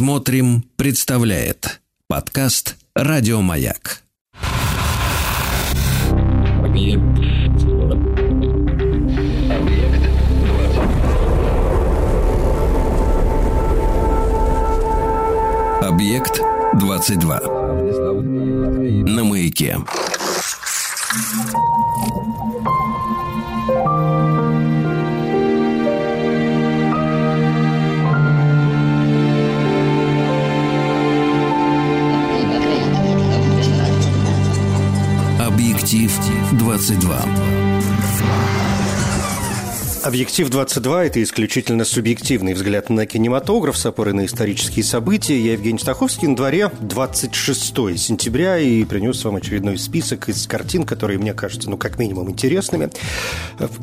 Смотрим, представляет подкаст Радиомаяк. Объект 22. На маяке. Объектив 22. Объектив 22 – это исключительно субъективный взгляд на кинематограф с опорой на исторические события. Я Евгений Стаховский. На дворе 26 сентября и принес вам очередной список из картин, которые мне кажутся, ну, как минимум, интересными,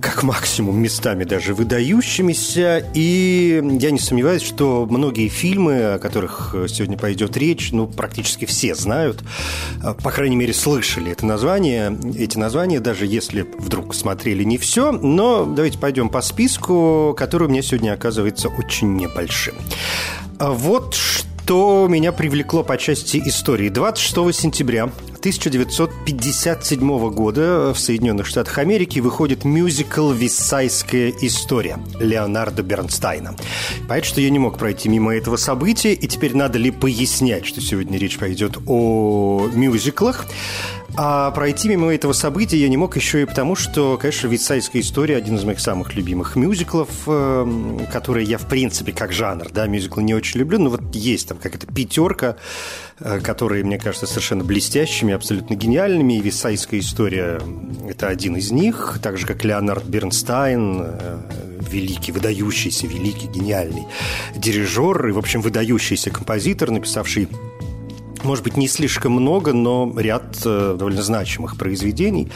как максимум местами даже выдающимися. И я не сомневаюсь, что многие фильмы, о которых сегодня пойдет речь, ну, практически все знают, по крайней мере, слышали это название, эти названия, даже если вдруг смотрели не все. Но давайте пойдем по списку, который у меня сегодня оказывается очень небольшим. А вот что меня привлекло по части истории. 26 сентября 1957 года в Соединенных Штатах Америки выходит мюзикл «Виссайская история» Леонардо Бернстайна. Понятно, что я не мог пройти мимо этого события, и теперь надо ли пояснять, что сегодня речь пойдет о мюзиклах. А пройти мимо этого события я не мог еще и потому, что, конечно, «Висайская история» один из моих самых любимых мюзиклов, эм, которые я, в принципе, как жанр, да, мюзиклы не очень люблю, но вот есть там какая-то пятерка, э, которые, мне кажется, совершенно блестящими, абсолютно гениальными, и «Висайская история» — это один из них, так же, как Леонард Бернстайн, э, великий, выдающийся, великий, гениальный дирижер и, в общем, выдающийся композитор, написавший может быть, не слишком много, но ряд э, довольно значимых произведений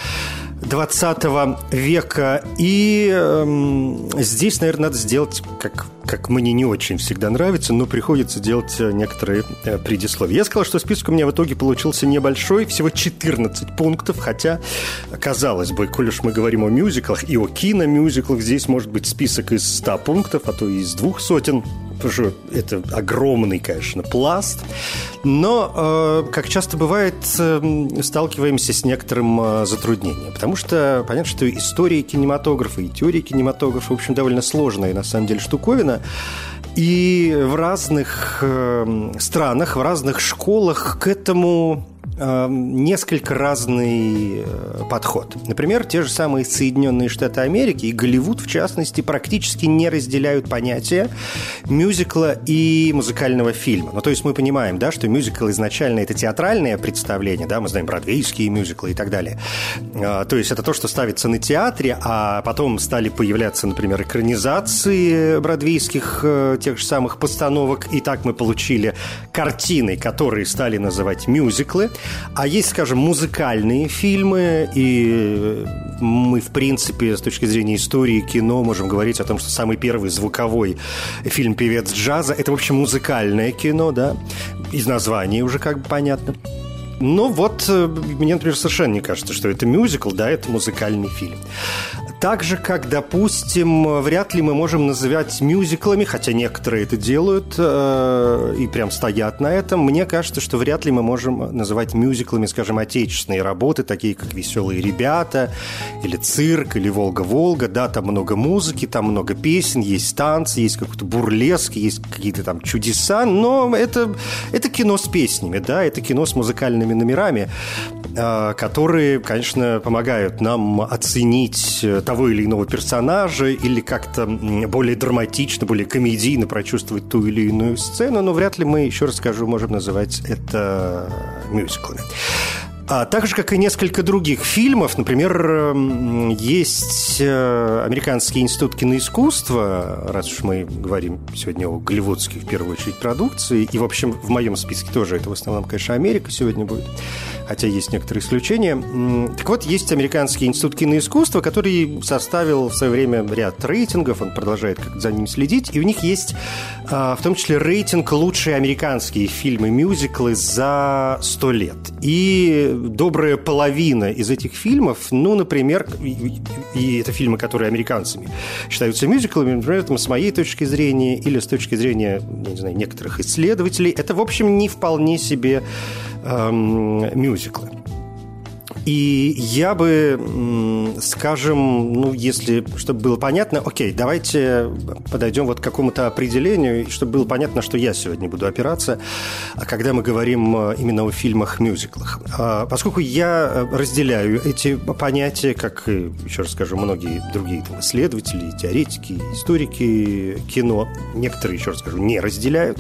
20 века. И э, здесь, наверное, надо сделать, как, как мне не очень всегда нравится, но приходится делать э, некоторые э, предисловия. Я сказал, что список у меня в итоге получился небольшой, всего 14 пунктов, хотя, казалось бы, коль уж мы говорим о мюзиклах и о киномюзиклах, здесь может быть список из 100 пунктов, а то и из двух сотен что это огромный, конечно, пласт. Но, э, как часто бывает, э, сталкиваемся с некоторым э, затруднением. Потому что понятно, что история кинематографа и теория кинематографа, в общем, довольно сложная, на самом деле, штуковина. И в разных странах, в разных школах к этому Эм, несколько разный э, подход. Например, те же самые Соединенные Штаты Америки и Голливуд, в частности, практически не разделяют понятия мюзикла и музыкального фильма. Ну, то есть мы понимаем, да, что мюзикл изначально это театральное представление, да, мы знаем бродвейские мюзиклы и так далее. Э, то есть это то, что ставится на театре, а потом стали появляться, например, экранизации бродвейских э, тех же самых постановок, и так мы получили картины, которые стали называть мюзиклы. А есть, скажем, музыкальные фильмы, и мы, в принципе, с точки зрения истории кино, можем говорить о том, что самый первый звуковой фильм «Певец джаза» — это, в общем, музыкальное кино, да, из названия уже как бы понятно. Ну вот, э, мне, например, совершенно не кажется, что это мюзикл, да, это музыкальный фильм. Так же, как, допустим, вряд ли мы можем называть мюзиклами, хотя некоторые это делают э, и прям стоят на этом, мне кажется, что вряд ли мы можем называть мюзиклами, скажем, отечественные работы, такие как «Веселые ребята» или «Цирк» или «Волга-Волга». Да, там много музыки, там много песен, есть танцы, есть какой-то бурлеск, есть какие-то там чудеса, но это, это кино с песнями, да, это кино с музыкальными номерами, э, которые, конечно, помогают нам оценить э, того или иного персонажа или как-то более драматично, более комедийно прочувствовать ту или иную сцену, но вряд ли мы, еще раз скажу, можем называть это мюзиклами. А так же, как и несколько других фильмов, например, есть э, Американский институт киноискусства, раз уж мы говорим сегодня о голливудской, в первую очередь, продукции, и, в общем, в моем списке тоже это в основном, конечно, Америка сегодня будет. хотя есть некоторые исключения. Так вот, есть Американский институт киноискусства, который составил в свое время ряд рейтингов, он продолжает за ним следить, и у них есть а, в том числе рейтинг «Лучшие американские фильмы-мюзиклы за сто лет». И добрая половина из этих фильмов, ну, например, и это фильмы, которые американцами считаются мюзиклами, например, с моей точки зрения или с точки зрения, не знаю, некоторых исследователей, это, в общем, не вполне себе эм, мюзиклы. И я бы, скажем, ну, если, чтобы было понятно, окей, давайте подойдем вот к какому-то определению, чтобы было понятно, что я сегодня буду опираться, когда мы говорим э, именно о фильмах-мюзиклах. А, поскольку я э, разделяю эти понятия, как, еще раз скажу, многие другие там, исследователи, теоретики, историки кино, некоторые, еще раз скажу, не разделяют,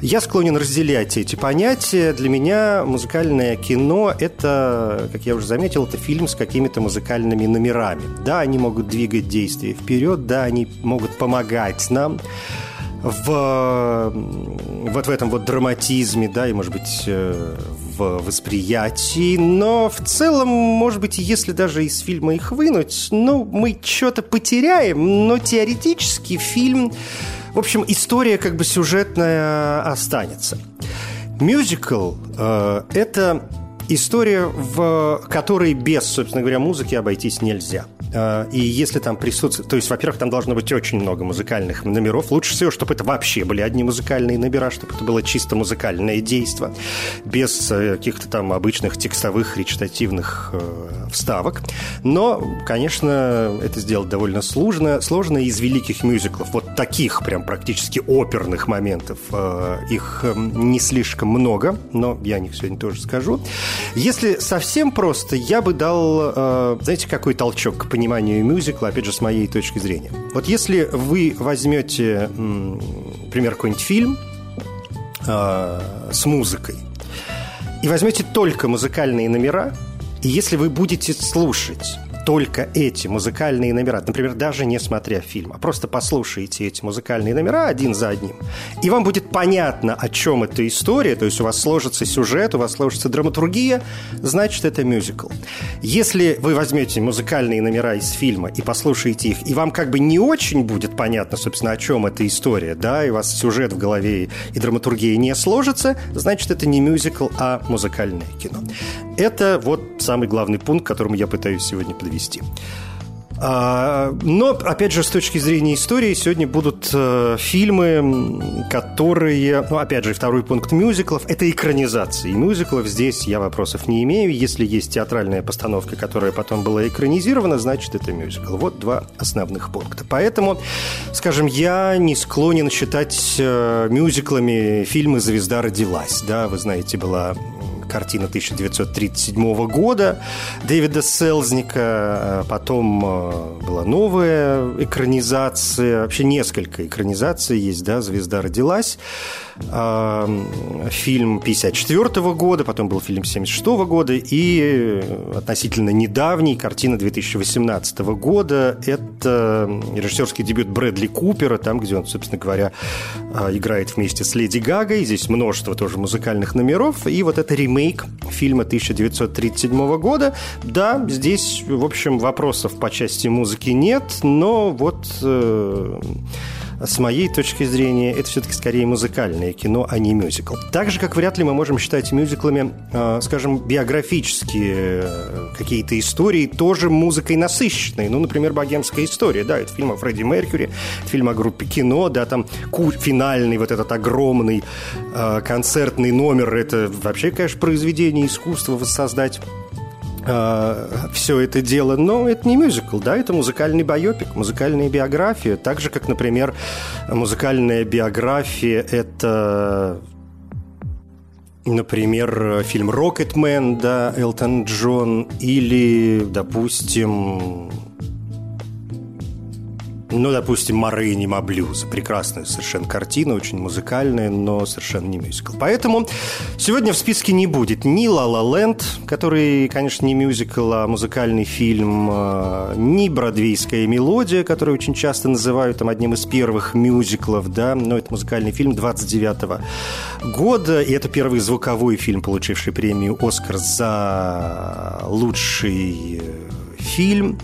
я склонен разделять эти понятия. Для меня музыкальное кино – это, как я уже заметил, это фильм с какими-то музыкальными номерами. Да, они могут двигать действие вперед, да, они могут помогать нам в вот в этом вот драматизме, да, и, может быть, э, в восприятии, но в целом, может быть, если даже из фильма их вынуть, ну, мы что-то потеряем, но теоретически фильм в общем, история как бы сюжетная останется. Мюзикл э, – это история, в которой без, собственно говоря, музыки обойтись нельзя. А, и если там присутствует... То есть, во-первых, там должно быть очень много музыкальных номеров. Лучше всего, чтобы это вообще были одни музыкальные номера, чтобы это было чисто музыкальное действие, без э, каких-то там обычных текстовых речитативных э, вставок. Но, конечно, это сделать довольно сложно. Сложно из великих мюзиклов, вот таких прям практически оперных моментов, э, их не слишком много, но я о них сегодня тоже скажу. Если совсем просто, я бы дал, знаете, какой толчок к пониманию пониманию мюзикла, опять же, с моей точки зрения. Вот если вы возьмете, например, какой-нибудь фильм э, с музыкой и возьмете только музыкальные номера, и если вы будете слушать только эти музыкальные номера, например, даже не смотря фильм, а просто послушаете эти музыкальные номера один за одним, и вам будет понятно, о чем эта история, то есть у вас сложится сюжет, у вас сложится драматургия, значит, это мюзикл. Если вы возьмете музыкальные номера из фильма и послушаете их, и вам как бы не очень будет понятно, собственно, о чем эта история, да, и у вас сюжет в голове и драматургия не сложится, значит, это не мюзикл, а музыкальное кино. Это вот самый главный пункт, которому я пытаюсь сегодня подвести вести. А, но, опять же, с точки зрения истории, сегодня будут э, фильмы, которые, ну, опять же, второй пункт мюзиклов – это экранизации. Мюзиклов здесь я вопросов не имею. Если есть театральная постановка, которая потом была экранизирована, значит, это мюзикл. Вот два основных пункта. Поэтому, скажем, я не склонен считать э, мюзиклами фильмы «Звезда родилась». Да, вы знаете, была картина 1937 года Дэвида Селзника. А потом э, была новая экранизация, вообще несколько экранизаций есть, да, «Звезда родилась». А, фильм 54 года, потом был фильм 76 года и относительно недавний картина 2018 года. Это режиссерский дебют Брэдли Купера, там, где он, собственно говоря, а, играет вместе с Леди Гагой. Здесь множество тоже музыкальных номеров. И вот это ремейк фильма 1937 года. Да, здесь, в общем, вопросов по части музыки нет, но вот э, с моей точки зрения, это все-таки скорее музыкальное кино, а не мюзикл. Так же, как вряд ли мы можем считать мюзиклами, э, скажем, биографические э, какие-то истории, тоже музыкой насыщенные. Ну, например, «Богемская история», да, это фильм о Фредди Меркьюри, фильм о группе кино, да, там финальный вот этот огромный э, концертный номер, это вообще, конечно, произведение искусства воссоздать э, все это дело, но это не мюзикл, да, это музыкальный байопик, музыкальная биография, так же, как, например, музыкальная биография – это Например, фильм «Рокетмен», да, Элтон Джон, или, допустим, ну, допустим, «Морейни Блюз». Прекрасная совершенно картина, очень музыкальная, но совершенно не мюзикл. Поэтому сегодня в списке не будет ни «Ла Ла Ленд», который, конечно, не мюзикл, а музыкальный фильм, а, ни «Бродвейская мелодия», которую очень часто называют там, одним из первых мюзиклов, да, но это музыкальный фильм 29 -го года, и это первый звуковой фильм, получивший премию «Оскар» за лучший фильм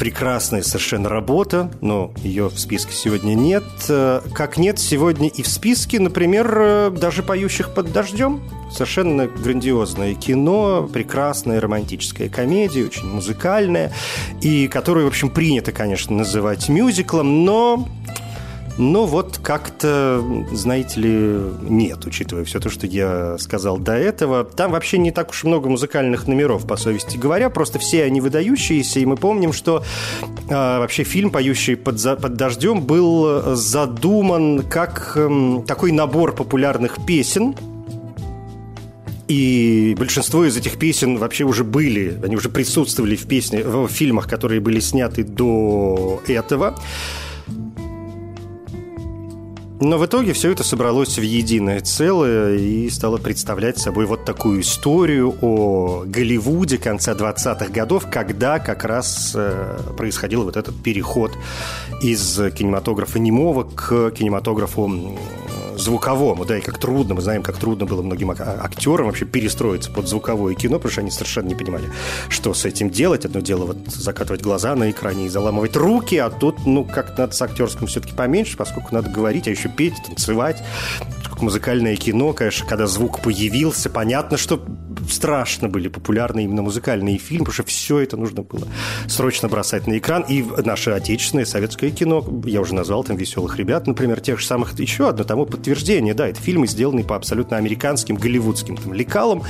прекрасная совершенно работа, но ее в списке сегодня нет. Э, как нет сегодня и в списке, например, э, даже «Поющих под дождем». Совершенно грандиозное кино, прекрасная романтическая комедия, очень музыкальная, и которую, в общем, принято, конечно, называть мюзиклом, но но вот как-то, знаете ли, нет, учитывая все то, что я сказал до этого. Там вообще не так уж много музыкальных номеров, по совести говоря, просто все они выдающиеся, и мы помним, что э, вообще фильм «Поющий под, за, под дождем» был задуман как э, такой набор популярных песен, и большинство из этих песен вообще уже были, они уже присутствовали в песне, в фильмах, которые были сняты до этого. Но в итоге все это собралось в единое целое и стало представлять собой вот такую историю о Голливуде конца 20-х годов, когда как раз э, происходил вот этот переход из кинематографа немого к кинематографу звуковому, да, и как трудно, мы знаем, как трудно было многим актерам вообще перестроиться под звуковое кино, потому что они совершенно не понимали, что с этим делать. Одно дело вот закатывать глаза на экране и заламывать руки, а тут, ну, как надо с актерским все-таки поменьше, поскольку надо говорить, а еще петь, танцевать. Музыкальное кино, конечно, когда звук появился, понятно, что страшно были популярны именно музыкальные фильмы, потому что все это нужно было срочно бросать на экран. И наше отечественное советское кино, я уже назвал там «Веселых ребят», например, тех же самых, еще одно тому подтверждение, да, это фильмы, сделанные по абсолютно американским, голливудским там, лекалам,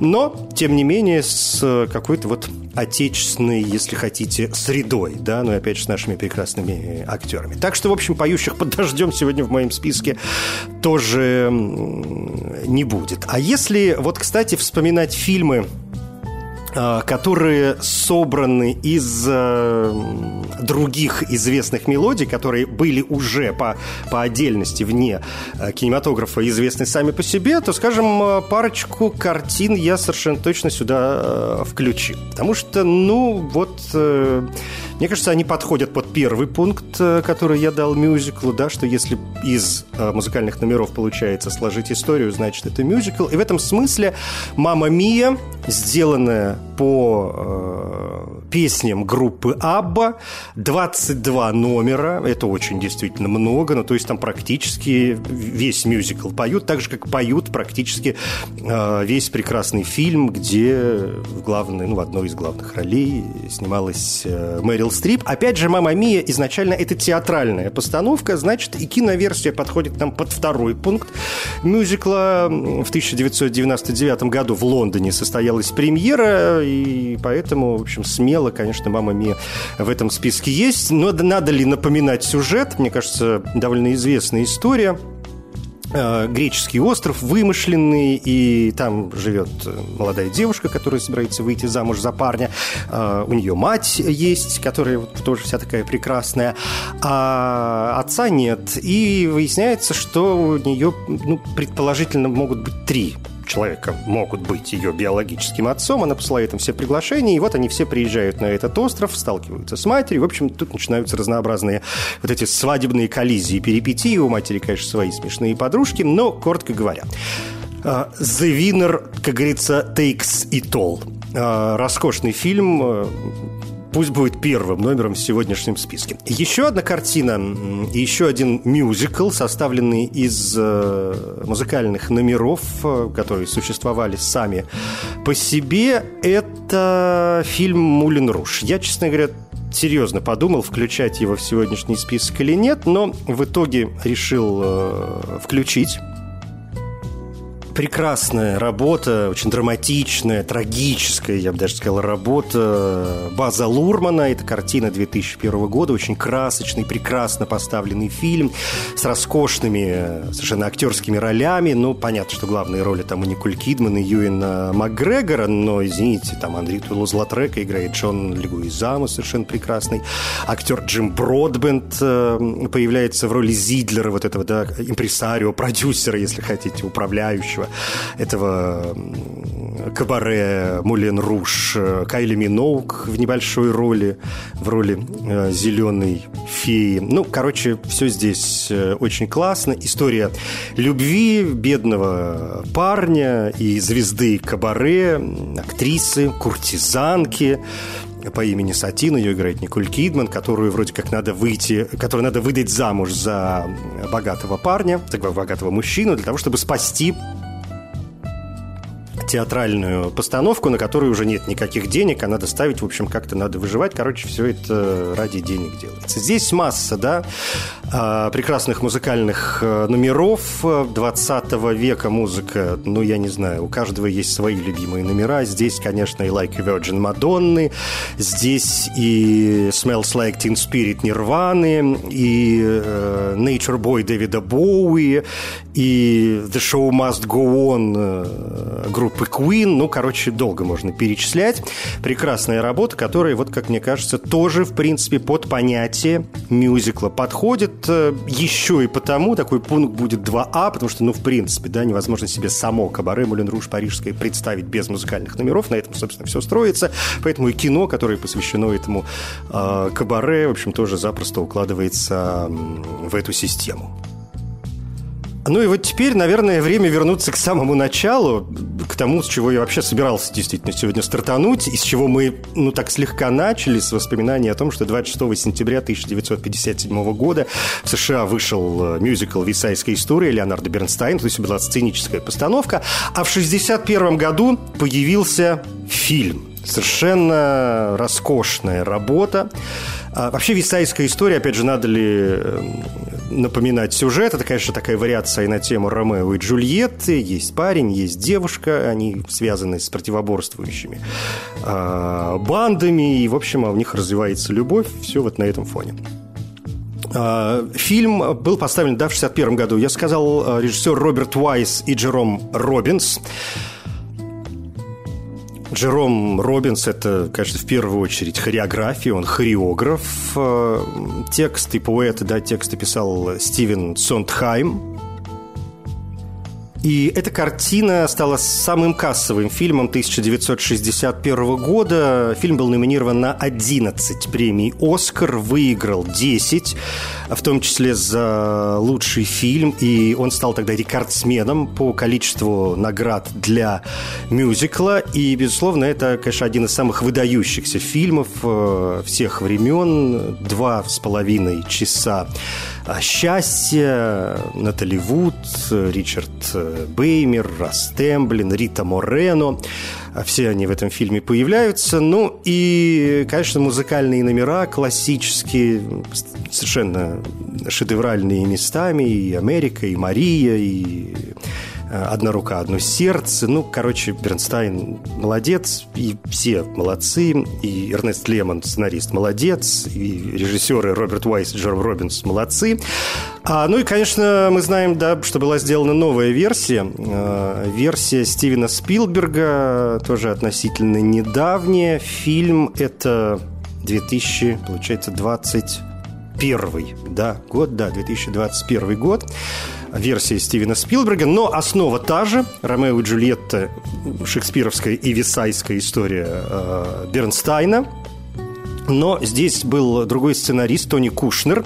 но, тем не менее, с какой-то вот отечественной, если хотите, средой, да, ну и опять же с нашими прекрасными актерами. Так что, в общем, «Поющих под дождем» сегодня в моем списке тоже не будет. А если, вот, кстати, вспоминать вспоминать фильмы, а, которые собраны из э, других известных мелодий, которые были уже по, по отдельности вне э, кинематографа известны сами по себе, то, скажем, э, парочку картин я совершенно точно сюда включил. Потому что, ну, вот мне кажется, они подходят под первый пункт, э, который я дал мюзиклу, да, что если из э, музыкальных номеров получается сложить историю, значит, это мюзикл. И в этом смысле «Мама Мия», сделанная по э, песням группы Абба, 22 номера, это очень действительно много, ну, то есть там практически весь мюзикл поют, так же, как поют практически э, весь прекрасный фильм, где в главной, ну, в одной из главных ролей снималась э, Мэрил Мэрил Стрип. Опять же, «Мама Мия» изначально это театральная постановка, значит, и киноверсия подходит нам под второй пункт мюзикла. В 1999 году в Лондоне состоялась премьера, и поэтому, в общем, смело, конечно, «Мама Мия» в этом списке есть. Но надо ли напоминать сюжет? Мне кажется, довольно известная история – греческий остров вымышленный, и там живет молодая девушка, которая собирается выйти замуж за парня. Э, у нее мать есть, которая тоже вся такая прекрасная, а отца нет. И выясняется, что у нее ну, предположительно могут быть три человека могут быть ее биологическим отцом, она посылает им все приглашения, и вот они все приезжают на этот остров, сталкиваются с матерью, в общем, тут начинаются разнообразные вот эти свадебные коллизии, перипетии, у матери, конечно, свои смешные подружки, но, коротко говоря, а, The Winner, как говорится, takes it all. А, роскошный фильм, а, пусть будет первым номером в сегодняшнем списке. Еще одна картина и еще один мюзикл, составленный из э, музыкальных номеров, э, которые существовали сами по себе, это фильм «Мулин Руш». Я, честно говоря, серьезно подумал, включать его в сегодняшний список или нет, но в итоге решил э, включить прекрасная работа, очень драматичная, трагическая, я бы даже сказал, работа База Лурмана. Это картина 2001 года, очень красочный, прекрасно поставленный фильм с роскошными совершенно актерскими ролями. Ну, понятно, что главные роли там у Николь Кидман и Юина Макгрегора, но, извините, там Андрей Тулуз Латрека играет Джон Легуизамо, совершенно прекрасный. Актер Джим Бродбенд э, появляется в роли Зидлера, вот этого, да, импресарио, продюсера, если хотите, управляющего этого кабаре Мулен Руш Кайли Миноук в небольшой роли, в роли э, зеленой феи. Ну, короче, все здесь э, очень классно. История любви бедного парня и звезды кабаре, актрисы, куртизанки, по имени Сатин, ее играет Николь Кидман, которую вроде как надо выйти, которую надо выдать замуж за богатого парня, такого богатого мужчину, для того, чтобы спасти театральную постановку, на которую уже нет никаких денег, а надо ставить, в общем, как-то надо выживать. Короче, все это ради денег делается. Здесь масса, да, а, прекрасных музыкальных э, номеров 20 века музыка, ну, я не знаю, у каждого есть свои любимые номера. Здесь, конечно, и Like a Virgin Madonna, здесь и Smells Like Teen Spirit Нирваны, и э, Nature Boy Дэвида Боуи, и The Show Must Go On э, группы Queen. Ну, короче, долго можно перечислять. Прекрасная работа, которая, вот как мне кажется, тоже, в принципе, под понятие мюзикла подходит. Э, еще и потому такой пункт будет 2А, потому что, ну, в принципе, да, невозможно себе само кабаре Мулен Руж парижское представить без музыкальных номеров. На этом, собственно, все строится. Поэтому и кино, которое посвящено этому э, кабаре, в общем, тоже запросто укладывается в эту систему. Ну и вот теперь, наверное, время вернуться к самому началу, к тому, с чего я вообще собирался действительно сегодня стартануть, и с чего мы, ну, так слегка начали, с воспоминаний о том, что 26 сентября 1957 года в США вышел э, мюзикл «Висайская история» Леонардо Бернстайн, то есть была сценическая постановка, а в 1961 году появился фильм. Совершенно роскошная работа. А вообще «Висайская история», опять же, надо ли э, напоминать сюжет. Это, конечно, такая вариация на тему Ромео и Джульетты. Есть парень, есть девушка, они связаны с противоборствующими э, бандами, и, в общем, у них развивается любовь. Все вот на этом фоне. А, фильм был поставлен да, в 1961 году. Я сказал, а, режиссер Роберт Уайс и Джером Робинс. Джером Робинс – это, конечно, в первую очередь хореография, он хореограф. Э, тексты поэты, да, тексты писал Стивен Сондхайм. И эта картина стала самым кассовым фильмом 1961 года. Фильм был номинирован на 11 премий «Оскар», выиграл 10, в том числе за лучший фильм. И он стал тогда рекордсменом по количеству наград для мюзикла. И, безусловно, это, конечно, один из самых выдающихся фильмов э, всех времен. Два с половиной часа счастья, Натали Вуд, Ричард Беймер, Растемблин, Рита Морено. Все они в этом фильме появляются. Ну и, конечно, музыкальные номера классические, совершенно шедевральные местами. И Америка, и Мария, и «Одна рука, одно сердце». Ну, короче, Бернстайн молодец, и все молодцы, и Эрнест Лемон, сценарист, молодец, и режиссеры Роберт Уайс и Джером Робинс молодцы. А, ну и, конечно, мы знаем, да, что была сделана новая версия, э, версия Стивена Спилберга, тоже относительно недавняя. Фильм это 2000, получается, 21 да, год, да, 2021 год версия Стивена Спилберга, но основа та же. Ромео и Джульетта, шекспировская и висайская история э, Бернстайна. Но здесь был другой сценарист Тони Кушнер.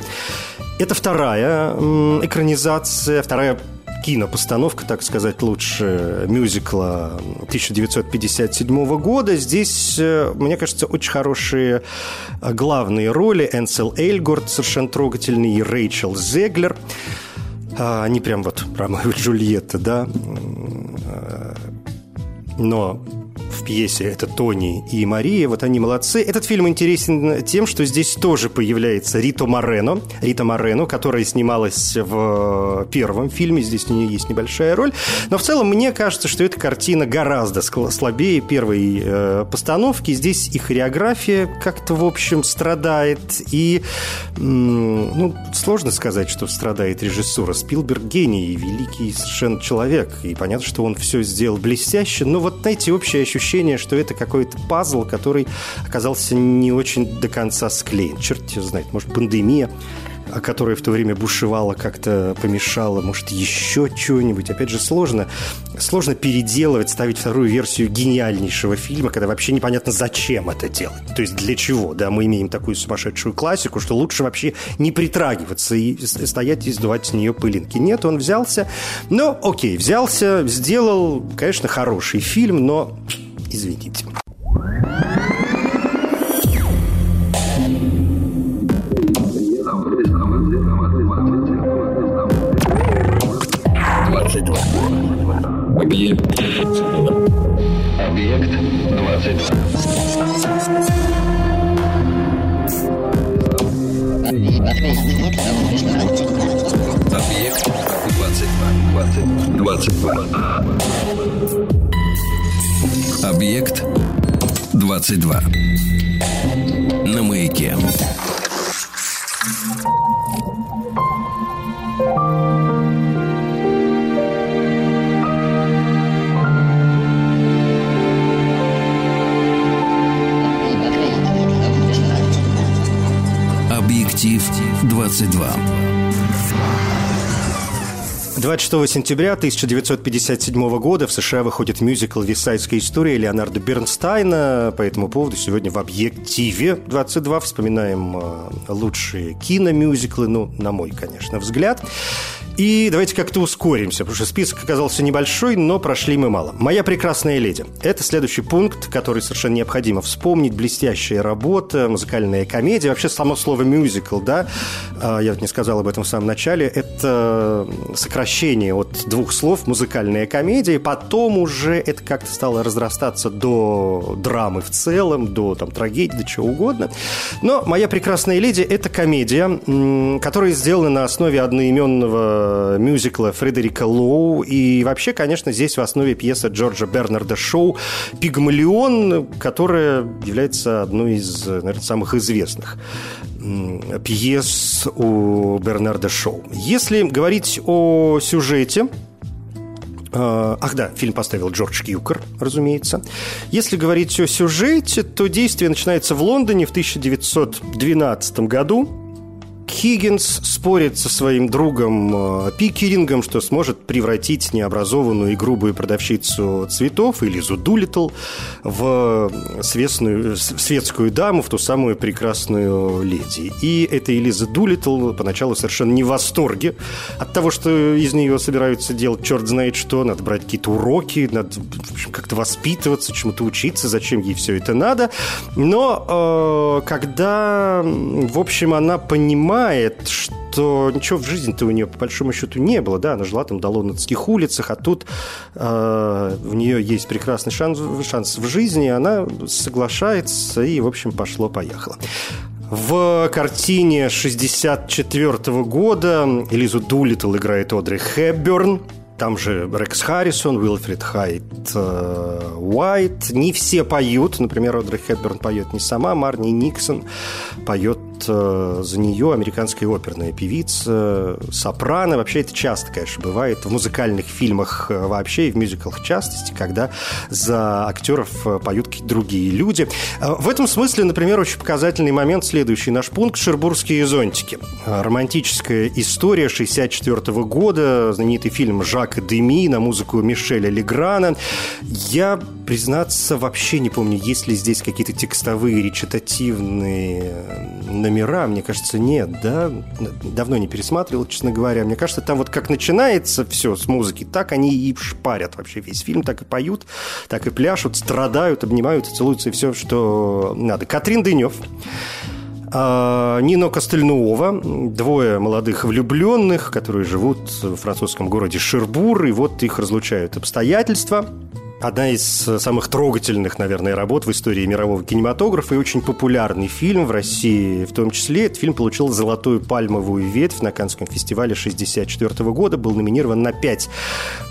Это вторая экранизация, вторая кинопостановка, так сказать, лучше мюзикла 1957 года. Здесь, э, мне кажется, очень хорошие э, главные роли. Энсел Эйлгорд совершенно трогательный, и Рэйчел Зеглер. А, они прям вот Ромео и Джульетта, да. Но в пьесе это Тони и Мария, вот они молодцы. Этот фильм интересен тем, что здесь тоже появляется Рита Морено, Рита Морено, которая снималась в первом фильме, здесь у нее есть небольшая роль. Но в целом мне кажется, что эта картина гораздо слабее первой э, постановки. Здесь и хореография как-то, в общем, страдает, и, ну, сложно сказать, что страдает режиссура. Спилберг гений, великий совершенно человек, и понятно, что он все сделал блестяще, но вот знаете, общее ощущение, что это какой-то пазл, который оказался не очень до конца склеен. Черт его знает, может, пандемия которая в то время бушевала, как-то помешала, может, еще что-нибудь. Опять же, сложно, сложно переделывать, ставить вторую версию гениальнейшего фильма, когда вообще непонятно, зачем это делать. То есть для чего, да, мы имеем такую сумасшедшую классику, что лучше вообще не притрагиваться и стоять и сдувать с нее пылинки. Нет, он взялся, ну, окей, взялся, сделал, конечно, хороший фильм, но извините. Объект. Объект 22. Объект 22. 22. Объект 22. На маяке. Объектив 22. 26 сентября 1957 года в США выходит мюзикл «Висайская история» Леонарда Бернстайна. По этому поводу сегодня в «Объективе 22» вспоминаем э, лучшие киномюзиклы, ну, на мой, конечно, взгляд. И давайте как-то ускоримся, потому что список оказался небольшой, но прошли мы мало. «Моя прекрасная леди» – это следующий пункт, который совершенно необходимо вспомнить. Блестящая работа, музыкальная комедия. Вообще само слово «мюзикл», да, а, я вот не сказал об этом в самом начале, это сокращение от двух слов «музыкальная комедия». Потом уже это как-то стало разрастаться до драмы в целом, до там, трагедии, до чего угодно. Но «Моя прекрасная леди» – это комедия, которая сделана на основе одноименного Э, мюзикла Фредерика Лоу. И вообще, конечно, здесь в основе пьеса Джорджа Бернарда Шоу «Пигмалион», которая является одной из, наверное, самых известных пьес у Бернарда Шоу. Если говорить о сюжете, э, Ах да, фильм поставил Джордж Кьюкер, разумеется. Если говорить о сюжете, то действие начинается в Лондоне в 1912 году. Хиггинс спорит со своим другом э, Пикерингом, что сможет превратить необразованную и грубую продавщицу цветов Элизу Дулитл в светскую, светскую даму, в ту самую прекрасную леди. И эта Элиза Дулитл поначалу совершенно не в восторге от того, что из нее собираются делать черт знает что, надо брать какие-то уроки, надо как-то воспитываться, чему-то учиться, зачем ей все это надо. Но э, когда, в общем, она понимает, понимает, что ничего в жизни-то у нее по большому счету не было, да, она жила там на лондонских улицах, а тут э, у нее есть прекрасный шанс, шанс в жизни, она соглашается и, в общем, пошло-поехало. В картине 64 года Элизу Дулитл играет Одри Хэбберн, там же Рекс Харрисон, Уилфрид Хайт э, Уайт. Не все поют. Например, Одри Хепберн поет не сама, Марни Никсон поет э, за нее американская оперная певица, сопрано. Вообще это часто, конечно, бывает в музыкальных фильмах э, вообще и в мюзиклах в частности, когда за актеров э, поют какие-то другие люди. В этом смысле, например, очень показательный момент, следующий наш пункт «Шербургские зонтики». Романтическая история 64 года, знаменитый фильм «Жак Жака Деми на музыку Мишеля Леграна. Я, признаться, вообще не помню, есть ли здесь какие-то текстовые, речитативные номера. Мне кажется, нет, да? Давно не пересматривал, честно говоря. Мне кажется, там вот как начинается все с музыки, так они и шпарят вообще весь фильм, так и поют, так и пляшут, страдают, обнимаются, целуются и все, что надо. Катрин Дынев а, Нино Костельнуова, двое молодых влюбленных, которые живут в французском городе Шербур, и вот их разлучают обстоятельства. Одна из самых трогательных, наверное, работ в истории мирового кинематографа и очень популярный фильм в России в том числе. Этот фильм получил золотую пальмовую ветвь на Канском фестивале 1964 года, был номинирован на пять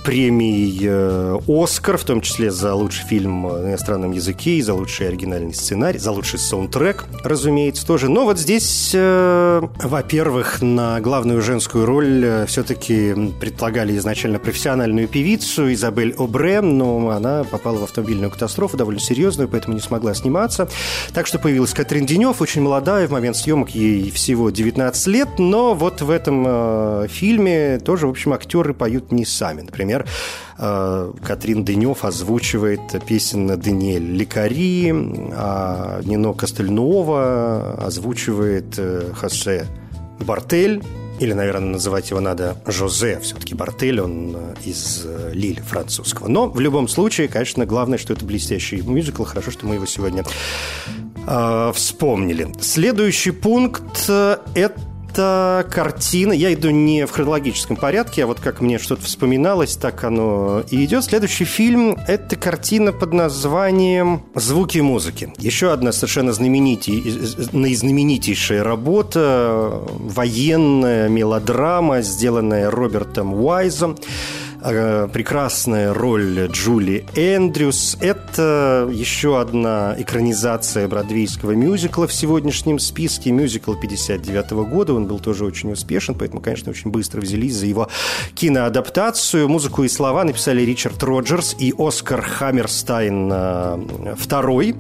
премий э, «Оскар», в том числе за лучший фильм на иностранном языке и за лучший оригинальный сценарий, за лучший саундтрек, разумеется, тоже. Но вот здесь, э, во-первых, на главную женскую роль э, все-таки предполагали изначально профессиональную певицу Изабель Обре, но она попала в автомобильную катастрофу, довольно серьезную, поэтому не смогла сниматься. Так что появилась Катрин Денев, очень молодая, в момент съемок ей всего 19 лет, но вот в этом э, фильме тоже, в общем, актеры поют не сами. Например, э, Катрин Денев озвучивает песен Даниэль Лекари, а Нино Костельнова озвучивает э, Хосе Бартель, или, наверное, называть его надо Жозе, все-таки Бартель, он э, из э, Лиль французского. Но в любом случае, конечно, главное, что это блестящий мюзикл. Хорошо, что мы его сегодня э, вспомнили. Следующий пункт э, – это это картина. Я иду не в хронологическом порядке, а вот как мне что-то вспоминалось, так оно и идет. Следующий фильм – это картина под названием «Звуки музыки». Еще одна совершенно знаменитейшая работа, военная мелодрама, сделанная Робертом Уайзом. Э, прекрасная роль Джули Эндрюс. Это еще одна экранизация бродвейского мюзикла в сегодняшнем списке. Мюзикл 59 года. Он был тоже очень успешен, поэтому, конечно, очень быстро взялись за его киноадаптацию. Музыку и слова написали Ричард Роджерс и Оскар Хаммерстайн э, второй.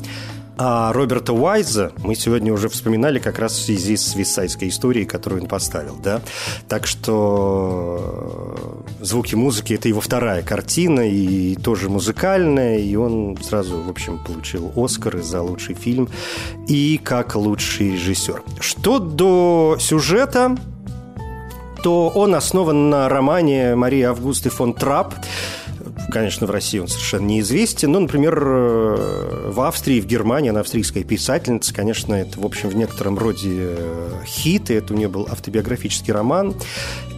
А Роберта Уайза мы сегодня уже вспоминали как раз в связи с висайской историей, которую он поставил, да. Так что э, звуки музыки – это его вторая картина, и тоже музыкальная, и он сразу, в общем, получил Оскар за лучший фильм и как лучший режиссер. Что до сюжета, то он основан на романе Марии Августы фон Трапп конечно, в России он совершенно неизвестен. Но, например, э, в Австрии, в Германии она австрийская писательница. Конечно, это, в общем, в некотором роде э, хит, и это у нее был автобиографический роман.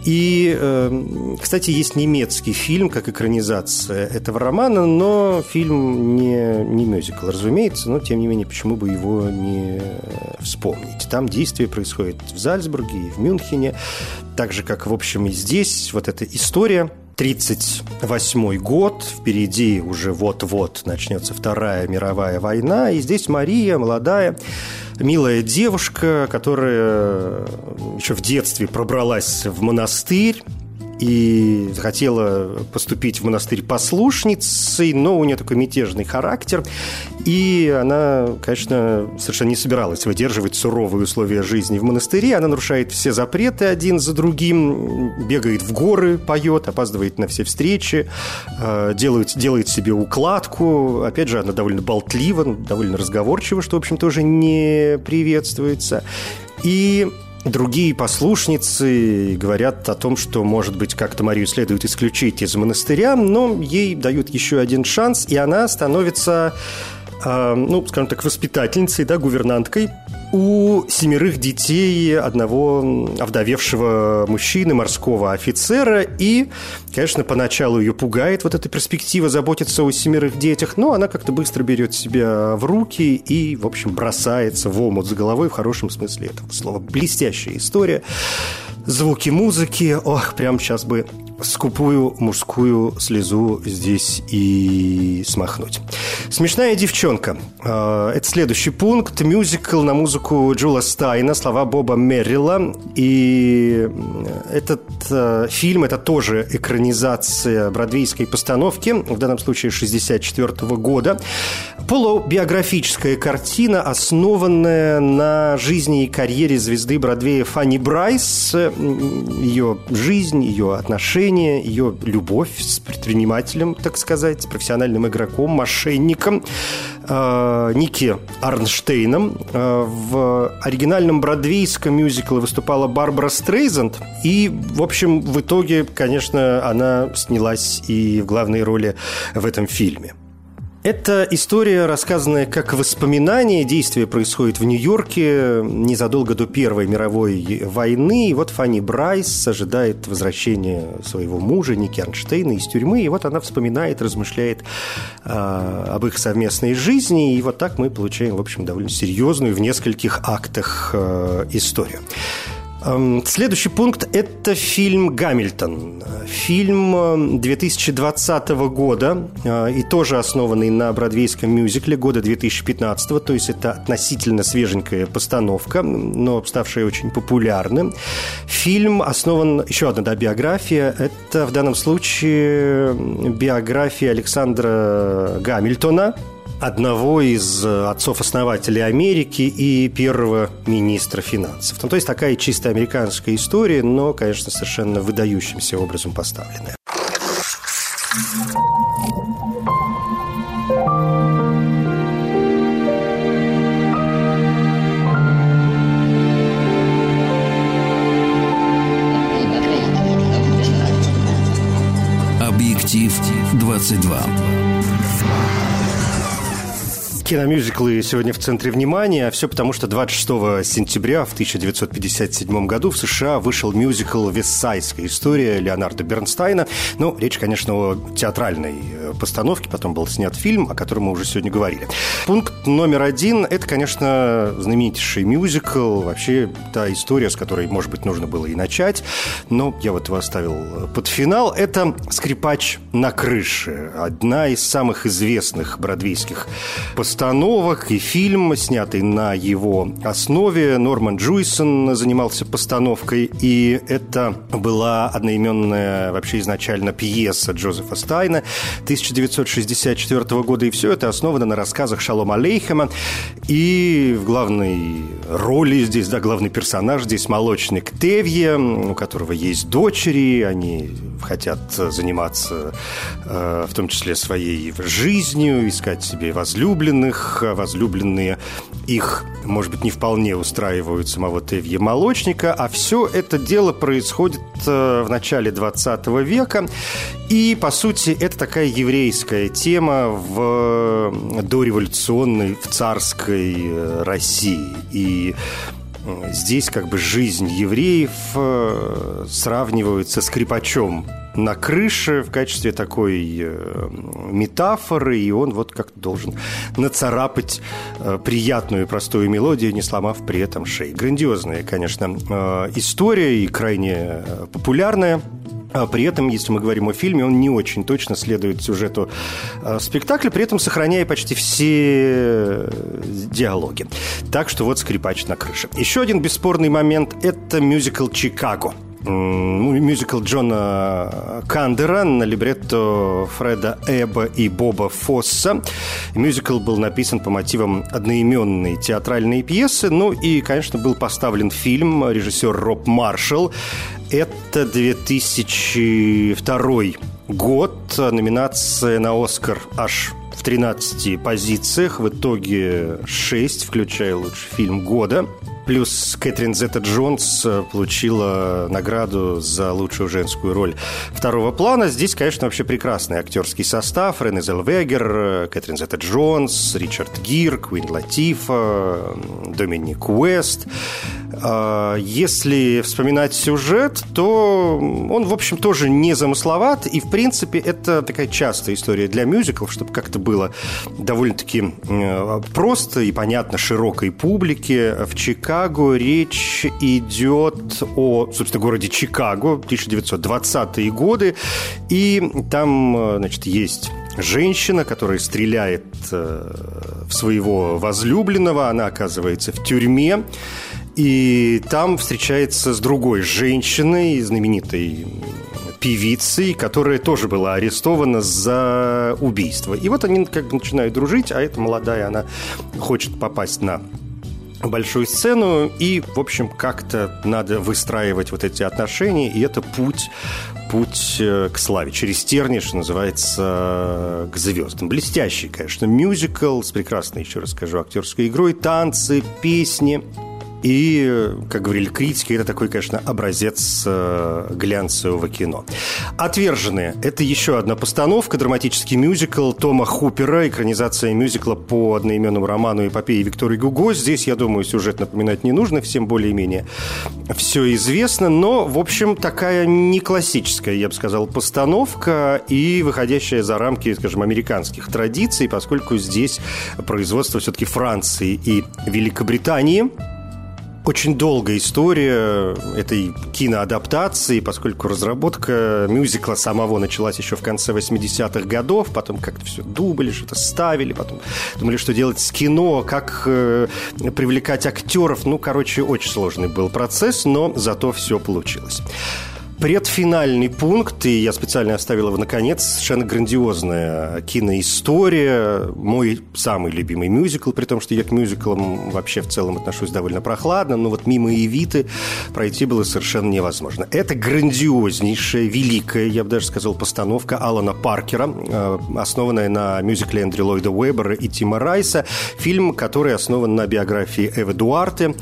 И, э, кстати, есть немецкий фильм, как экранизация этого романа, но фильм не, не мюзикл, разумеется, но, тем не менее, почему бы его не вспомнить. Там действие происходит в Зальцбурге и в Мюнхене, так же, как, в общем, и здесь. Вот эта история – 1938 год, впереди уже вот-вот начнется Вторая мировая война, и здесь Мария, молодая, милая девушка, которая еще в детстве пробралась в монастырь, и хотела поступить в монастырь послушницей, но у нее такой мятежный характер, и она, конечно, совершенно не собиралась выдерживать суровые условия жизни в монастыре, она нарушает все запреты один за другим, бегает в горы, поет, опаздывает на все встречи, э, делает, делает себе укладку, опять же, она довольно болтлива, довольно разговорчива, что, в общем, тоже не приветствуется. И Другие послушницы говорят о том, что, может быть, как-то Марию следует исключить из монастыря, но ей дают еще один шанс, и она становится, ну, скажем так, воспитательницей, да, гувернанткой у семерых детей одного овдовевшего мужчины, морского офицера. И, конечно, поначалу ее пугает вот эта перспектива заботиться о семерых детях, но она как-то быстро берет себя в руки и, в общем, бросается в омут с головой в хорошем смысле этого слова. Блестящая история. Звуки музыки. Ох, прям сейчас бы скупую мужскую слезу здесь и смахнуть. «Смешная девчонка». А, это следующий пункт. Мюзикл на музыку Джула Стайна, слова Боба Меррилла. И этот э, фильм – это тоже экранизация бродвейской постановки, в данном случае 64 года. Полубиографическая картина, основанная на жизни и карьере звезды Бродвея Фанни Брайс, ее жизнь, ее отношения, отношения, ее любовь с предпринимателем, так сказать, профессиональным игроком, мошенником э, Ники Арнштейном. Э, в оригинальном бродвейском мюзикле выступала Барбара Стрейзанд. И, в общем, в итоге, конечно, она снялась и в главной роли в этом фильме. Это история, рассказанная как воспоминание. Действие происходит в Нью-Йорке незадолго до Первой мировой войны. И вот Фанни Брайс ожидает возвращения своего мужа Ники Арнштейна из тюрьмы. И вот она вспоминает, размышляет э, об их совместной жизни. И вот так мы получаем, в общем, довольно серьезную в нескольких актах э, историю. Эм, следующий пункт – это фильм «Гамильтон». Фильм 2020 э, года э, и тоже основанный на бродвейском мюзикле года 2015, то есть это относительно свеженькая постановка, но ставшая очень популярным. Фильм основан, еще одна да, биография, это в данном случае биография Александра Гамильтона – одного из э, отцов-основателей Америки и первого министра финансов. Ну, то есть такая чисто американская история, но, конечно, совершенно выдающимся образом поставленная. Объектив 22. Киномюзиклы сегодня в центре внимания. Все потому, что 26 сентября в 1957 году в США вышел мюзикл «Вессайская история» Леонарда Бернстайна. Ну, речь, конечно, о театральной э, постановке. Потом был снят фильм, о котором мы уже сегодня говорили. Пункт номер один – это, конечно, знаменитейший мюзикл. Вообще, та история, с которой, может быть, нужно было и начать. Но я вот его оставил под финал. Это «Скрипач на крыше». Одна из самых известных бродвейских постановок постановок и фильм, снятый на его основе. Норман Джуйсон занимался постановкой, и это была одноименная вообще изначально пьеса Джозефа Стайна 1964 года, и все это основано на рассказах Шалома Алейхема. И в главной роли здесь, да, главный персонаж здесь молочник Тевье, у которого есть дочери, они хотят заниматься э, в том числе своей жизнью, искать себе возлюбленных, их возлюбленные их, может быть, не вполне устраивают самого Тевье Молочника, а все это дело происходит э, в начале 20 века, и, по сути, это такая еврейская тема в дореволюционной, в царской э, России. И здесь как бы жизнь евреев э, сравнивается с скрипачом на крыше в качестве такой э, метафоры, и он вот как должен нацарапать э, приятную и простую мелодию, не сломав при этом шеи. Грандиозная, конечно, э, история и крайне популярная. А при этом, если мы говорим о фильме, он не очень точно следует сюжету спектакля, при этом сохраняя почти все диалоги. Так что вот скрипач на крыше. Еще один бесспорный момент – это мюзикл «Чикаго». Ну, мюзикл Джона Кандера на либретто Фреда Эба и Боба Фосса. Мюзикл был написан по мотивам одноименной театральной пьесы. Ну и, конечно, был поставлен фильм режиссер Роб Маршалл. Это 2002 год. Номинация на Оскар аж в 13 позициях. В итоге 6, включая лучший фильм года. Плюс Кэтрин Зетта Джонс э, получила награду за лучшую женскую роль второго плана. Здесь, конечно, вообще прекрасный актерский состав. Рене Зелвегер, э, Кэтрин Зетта Джонс, Ричард Гир, Куин Латифа, Доминик Уэст. А, если вспоминать сюжет, то он, в общем, тоже не замысловат. И, в принципе, это такая частая история для мюзиклов, чтобы как-то было довольно-таки э, просто и понятно широкой публике. В Чикаго речь идет о, собственно, городе Чикаго, 1920-е годы. И там, значит, есть женщина, которая стреляет э, в своего возлюбленного. Она оказывается в тюрьме. И там встречается с другой женщиной, знаменитой певицей, которая тоже была арестована за убийство. И вот они как бы начинают дружить, а эта молодая, она хочет попасть на большую сцену, и, в общем, как-то надо выстраивать вот эти отношения, и это путь путь э, к славе. Через терни, что называется, к звездам. Блестящий, конечно, мюзикл с прекрасной, еще раз скажу, актерской игрой, танцы, песни. И, как говорили критики, это такой, конечно, образец э, глянцевого кино. «Отверженные» — это еще одна постановка, драматический мюзикл Тома Хупера, экранизация мюзикла по одноименному роману эпопеи Виктории Гуго. Здесь, я думаю, сюжет напоминать не нужно, всем более-менее все известно, но, в общем, такая не классическая, я бы сказал, постановка и выходящая за рамки, скажем, американских традиций, поскольку здесь производство все-таки Франции и Великобритании – очень долгая история этой киноадаптации, поскольку разработка мюзикла самого началась еще в конце 80-х годов, потом как-то все дубли, что-то ставили, потом думали, что делать с кино, как э, привлекать актеров. Ну, короче, очень сложный был процесс, но зато все получилось предфинальный пункт, и я специально оставил его наконец, совершенно грандиозная киноистория, мой самый любимый мюзикл, при том, что я к мюзиклам вообще в целом отношусь довольно прохладно, но вот мимо Эвиты пройти было совершенно невозможно. Это грандиознейшая, великая, я бы даже сказал, постановка Алана Паркера, э, основанная на мюзикле Эндрю Ллойда Уэббера и Тима Райса, фильм, который основан на биографии Эвы Дуарте,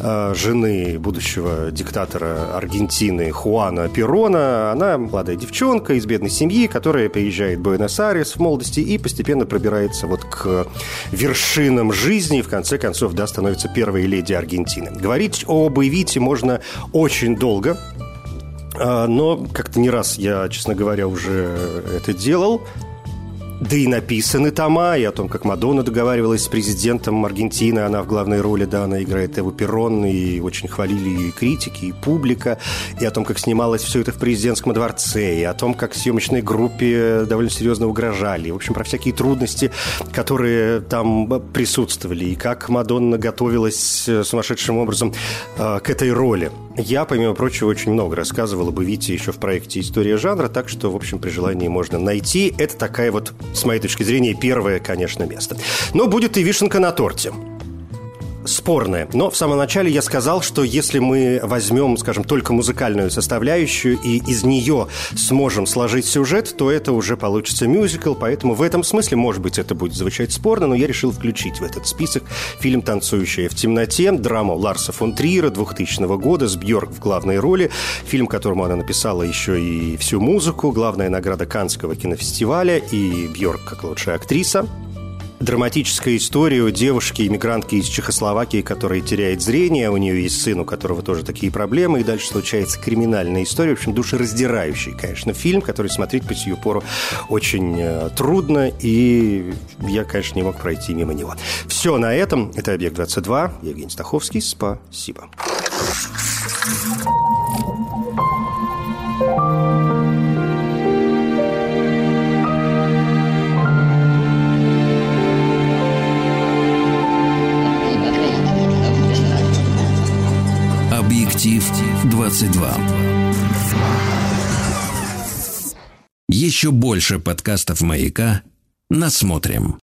жены будущего диктатора Аргентины Хуана Перона. Она молодая девчонка из бедной семьи, которая приезжает в Буэнос-Айрес в молодости и постепенно пробирается вот к вершинам жизни и в конце концов, да, становится первой леди Аргентины. Говорить о Боевите можно очень долго, а, но как-то не раз я, честно говоря, уже это делал. Да и написаны тома, и о том, как Мадонна договаривалась с президентом Аргентины, она в главной роли, да, она играет Эву Перрон, и очень хвалили ее и критики, и публика, и о том, как снималось все это в президентском дворце, и о том, как съемочной группе довольно серьезно угрожали, в общем, про всякие трудности, которые там присутствовали, и как Мадонна готовилась э, сумасшедшим образом э, к этой роли. Я, помимо прочего, очень много рассказывал об Вите еще в проекте «История жанра», так что, в общем, при желании можно найти. Это такая вот, с моей точки зрения, первое, конечно, место. Но будет и вишенка на торте спорное. Но в самом начале я сказал, что если мы возьмем, скажем, только музыкальную составляющую и из нее сможем сложить сюжет, то это уже получится мюзикл, поэтому в этом смысле, может быть, это будет звучать спорно, но я решил включить в этот список фильм «Танцующая в темноте», драму Ларса фон Триера 2000 года с Бьорк в главной роли, фильм, которому она написала еще и всю музыку, главная награда Канского кинофестиваля и Бьорк как лучшая актриса драматическая история у девушки, иммигрантки из Чехословакии, которая теряет зрение, у нее есть сын, у которого тоже такие проблемы, и дальше случается криминальная история. В общем, душераздирающий, конечно, фильм, который смотреть по сию пору очень э, трудно, и я, конечно, не мог пройти мимо него. Все на этом. Это «Объект-22». Евгений Стаховский. Спасибо. 22. Еще больше подкастов «Маяка» насмотрим.